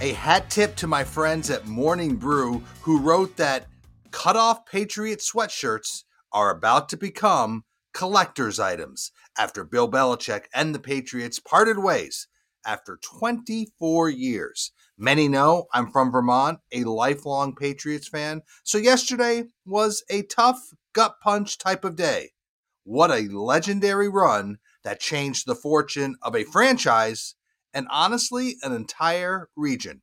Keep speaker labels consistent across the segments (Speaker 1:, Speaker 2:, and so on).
Speaker 1: A hat tip to my friends at Morning Brew who wrote that cut off Patriot sweatshirts are about to become collector's items after Bill Belichick and the Patriots parted ways after 24 years. Many know I'm from Vermont, a lifelong Patriots fan, so yesterday was a tough gut punch type of day. What a legendary run that changed the fortune of a franchise and honestly, an entire region.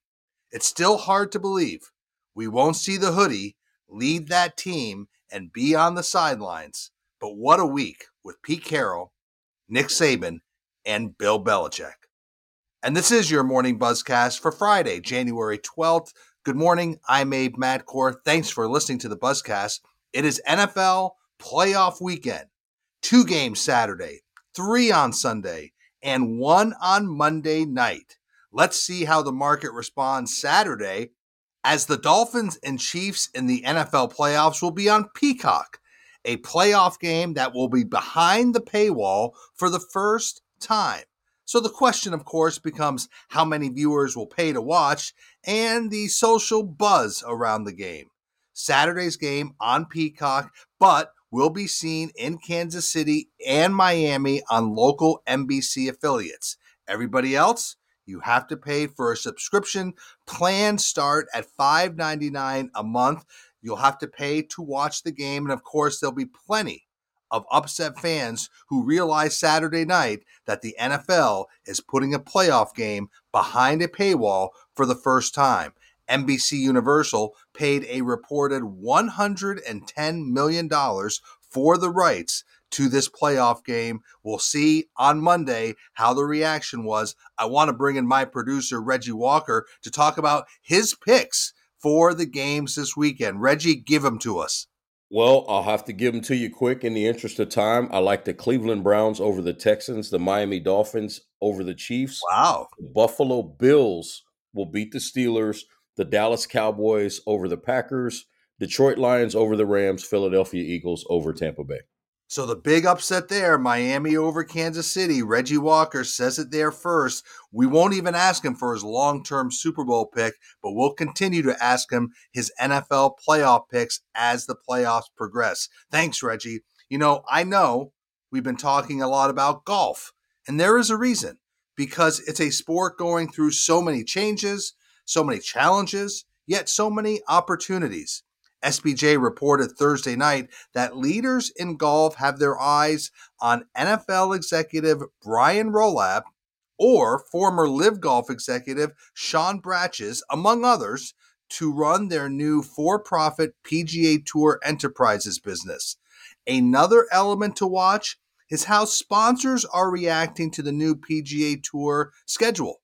Speaker 1: It's still hard to believe we won't see the hoodie lead that team and be on the sidelines. But what a week with Pete Carroll, Nick Saban, and Bill Belichick. And this is your morning buzzcast for Friday, January 12th. Good morning. I'm Abe Madkour. Thanks for listening to the buzzcast. It is NFL playoff weekend. Two games Saturday, three on Sunday, and one on Monday night. Let's see how the market responds Saturday as the Dolphins and Chiefs in the NFL playoffs will be on Peacock, a playoff game that will be behind the paywall for the first time. So the question, of course, becomes how many viewers will pay to watch and the social buzz around the game. Saturday's game on Peacock, but will be seen in Kansas City and Miami on local NBC affiliates. Everybody else, you have to pay for a subscription. Plans start at $5.99 a month. You'll have to pay to watch the game. And of course, there'll be plenty of upset fans who realize Saturday night that the NFL is putting a playoff game behind a paywall for the first time. NBC Universal paid a reported $110 million for the rights to this playoff game. We'll see on Monday how the reaction was. I want to bring in my producer, Reggie Walker, to talk about his picks for the games this weekend. Reggie, give them to us.
Speaker 2: Well, I'll have to give them to you quick in the interest of time. I like the Cleveland Browns over the Texans, the Miami Dolphins over the Chiefs.
Speaker 1: Wow.
Speaker 2: The Buffalo Bills will beat the Steelers the Dallas Cowboys over the Packers, Detroit Lions over the Rams, Philadelphia Eagles over Tampa Bay.
Speaker 1: So the big upset there, Miami over Kansas City. Reggie Walker says it there first. We won't even ask him for his long-term Super Bowl pick, but we'll continue to ask him his NFL playoff picks as the playoffs progress. Thanks, Reggie. You know, I know we've been talking a lot about golf, and there is a reason because it's a sport going through so many changes, so many challenges, yet so many opportunities. SBJ reported Thursday night that leaders in golf have their eyes on NFL executive Brian Rolapp or former LIV Golf executive Sean Bratches, among others, to run their new for profit PGA Tour Enterprises business. Another element to watch is how sponsors are reacting to the new PGA Tour schedule.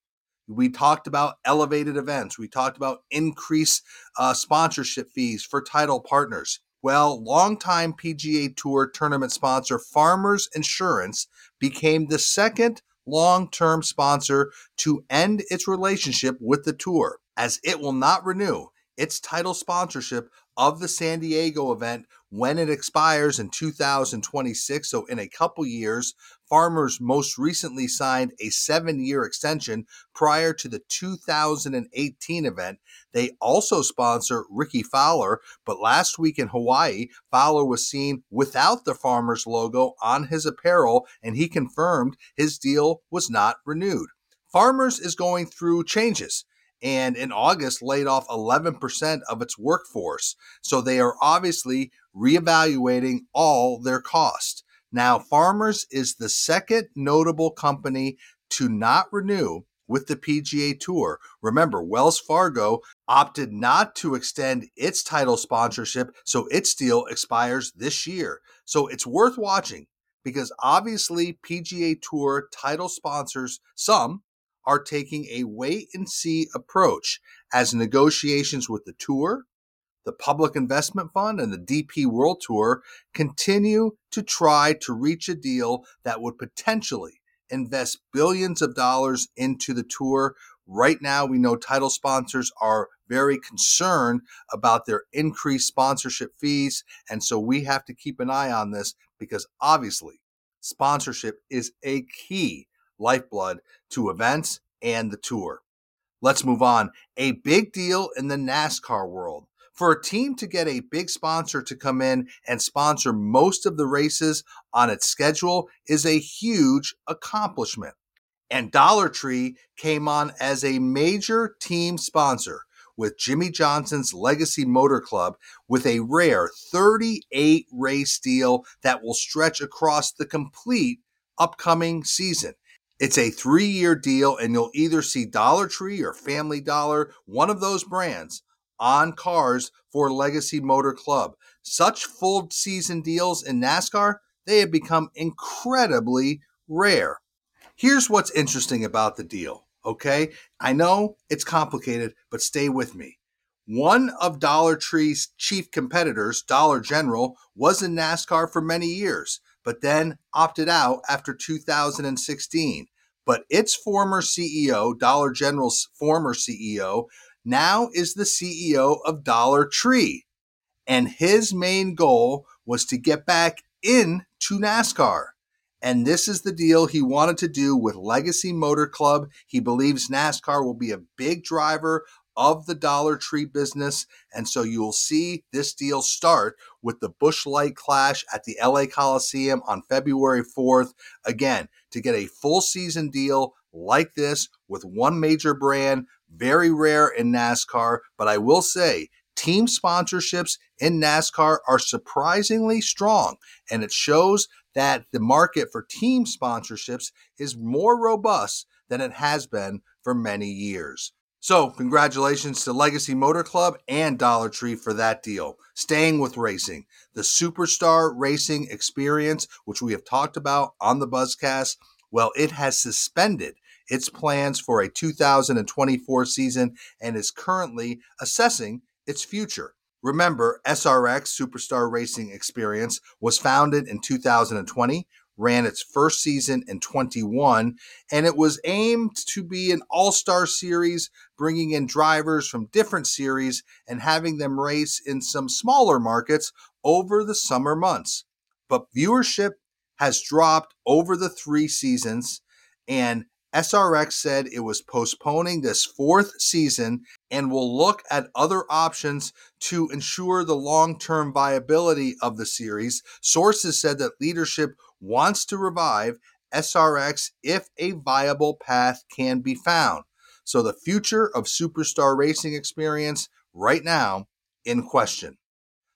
Speaker 1: We talked about elevated events. We talked about increased uh, sponsorship fees for title partners. Well, longtime PGA Tour tournament sponsor Farmers Insurance became the second long term sponsor to end its relationship with the tour, as it will not renew its title sponsorship of the San Diego event when it expires in 2026. So, in a couple years, Farmers most recently signed a seven year extension prior to the 2018 event. They also sponsor Rickie Fowler, but last week in Hawaii, Fowler was seen without the Farmers logo on his apparel, and he confirmed his deal was not renewed. Farmers is going through changes and in August laid off 11% of its workforce. So they are obviously reevaluating all their costs. Now, Farmers is the second notable company to not renew with the PGA Tour. Remember, Wells Fargo opted not to extend its title sponsorship, so its deal expires this year. So it's worth watching because obviously PGA Tour title sponsors, some are taking a wait and see approach as negotiations with the tour, the Public Investment Fund, and the DP World Tour continue to try to reach a deal that would potentially invest billions of dollars into the tour. Right now, we know title sponsors are very concerned about their increased sponsorship fees. And so we have to keep an eye on this because obviously sponsorship is a key lifeblood to events and the tour. Let's move on. A big deal in the NASCAR world. For a team to get a big sponsor to come in and sponsor most of the races on its schedule is a huge accomplishment. And Dollar Tree came on as a major team sponsor with Jimmie Johnson's Legacy Motor Club with a rare 38 race deal that will stretch across the complete upcoming season. It's a three year deal, and you'll either see Dollar Tree or Family Dollar, one of those brands, on cars for Legacy Motor Club. Such full season deals in NASCAR, they have become incredibly rare. Here's what's interesting about the deal, okay? I know it's complicated, but stay with me. One of Dollar Tree's chief competitors, Dollar General, was in NASCAR for many years, but then opted out after 2016. But its former CEO, Dollar General's former CEO, now is the CEO of Dollar Tree. And his main goal was to get back into NASCAR. And this is the deal he wanted to do with Legacy Motor Club. He believes NASCAR will be a big driver of the Dollar Tree business. And so you'll see this deal start with the Busch Light Clash at the LA Coliseum on February 4th. Again, to get a full season deal like this with one major brand, very rare in NASCAR. But I will say, team sponsorships in NASCAR are surprisingly strong, and it shows that the market for team sponsorships is more robust than it has been for many years. So, congratulations to Legacy Motor Club and Dollar Tree for that deal. Staying with racing, the Superstar Racing Experience, which we have talked about on the Buzzcast, well, it has suspended its plans for a 2024 season and is currently assessing its future. Remember, SRX Superstar Racing Experience was founded in 2020, ran its first season in 21, and it was aimed to be an all star series, bringing in drivers from different series and having them race in some smaller markets over the summer months. But viewership has dropped over the three seasons, and SRX said it was postponing this fourth season and will look at other options to ensure the long term viability of the series. Sources said that leadership wants to revive SRX if a viable path can be found. So the future of Superstar Racing Experience right now in question.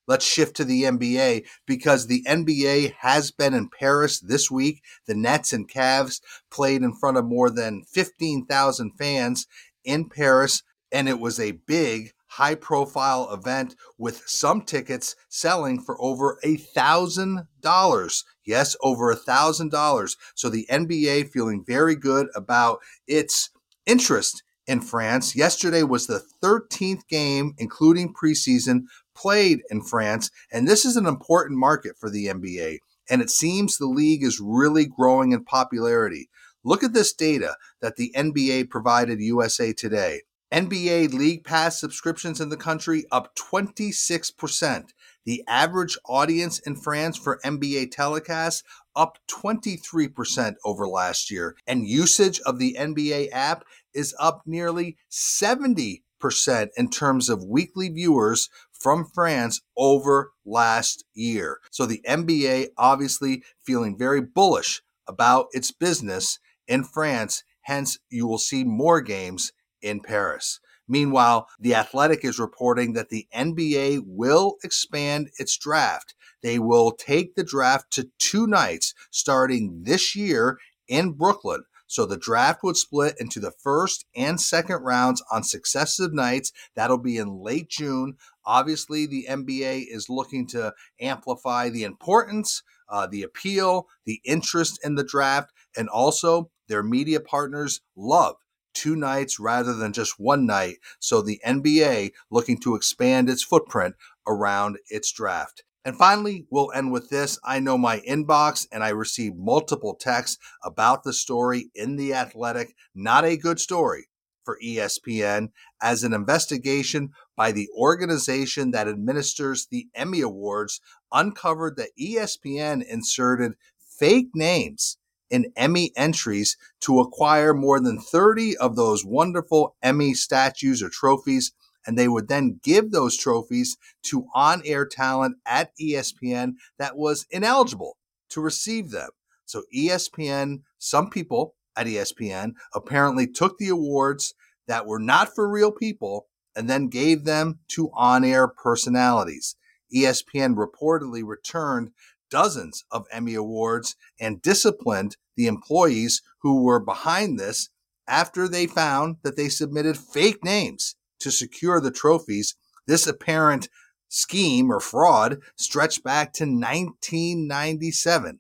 Speaker 1: Let's shift to the NBA because the NBA has been in Paris this week. The Nets and Cavs played in front of more than 15,000 fans in Paris, and it was a big, high profile event with some tickets selling for over a thousand dollars. Yes, over a thousand dollars. So the NBA feeling very good about its interest in France. Yesterday was the 13th game, including preseason, played in France, and this is an important market for the NBA. And it seems the league is really growing in popularity. Look at this data that the NBA provided USA Today. NBA League Pass subscriptions in the country up 26%. The average audience in France for NBA telecasts up 23% over last year. And usage of the NBA app is up nearly 70% in terms of weekly viewers from France over last year. So the NBA obviously feeling very bullish about its business in France. Hence, you will see more games in Paris. Meanwhile, The Athletic is reporting that the NBA will expand its draft. They will take the draft to two nights starting this year in Brooklyn. So the draft would split into the first and second rounds on successive nights. That'll be in late June. Obviously, the NBA is looking to amplify the importance, uh, the appeal, the interest in the draft, and also their media partners love two nights rather than just one night. So the NBA looking to expand its footprint around its draft. And finally, we'll end with this. I know my inbox and I received multiple texts about the story in The Athletic. Not a good story for ESPN as an investigation by the organization that administers the Emmy Awards uncovered that ESPN inserted fake names in Emmy entries to acquire more than 30 of those wonderful Emmy statues or trophies. And they would then give those trophies to on air talent at ESPN that was ineligible to receive them. So, ESPN, some people at ESPN apparently took the awards that were not for real people and then gave them to on air personalities. ESPN reportedly returned dozens of Emmy Awards and disciplined the employees who were behind this after they found that they submitted fake names to secure the trophies. This apparent scheme or fraud stretched back to 1997.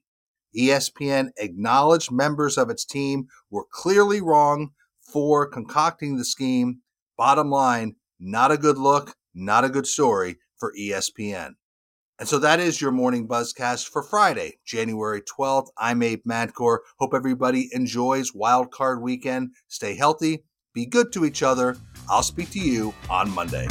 Speaker 1: ESPN acknowledged members of its team were clearly wrong for concocting the scheme. Bottom line, not a good look, not a good story for ESPN. And so that is your morning buzzcast for Friday, January 12th. I'm Abe Madkour. Hope everybody enjoys Wild Card Weekend. Stay healthy, be good to each other. I'll speak to you on Monday.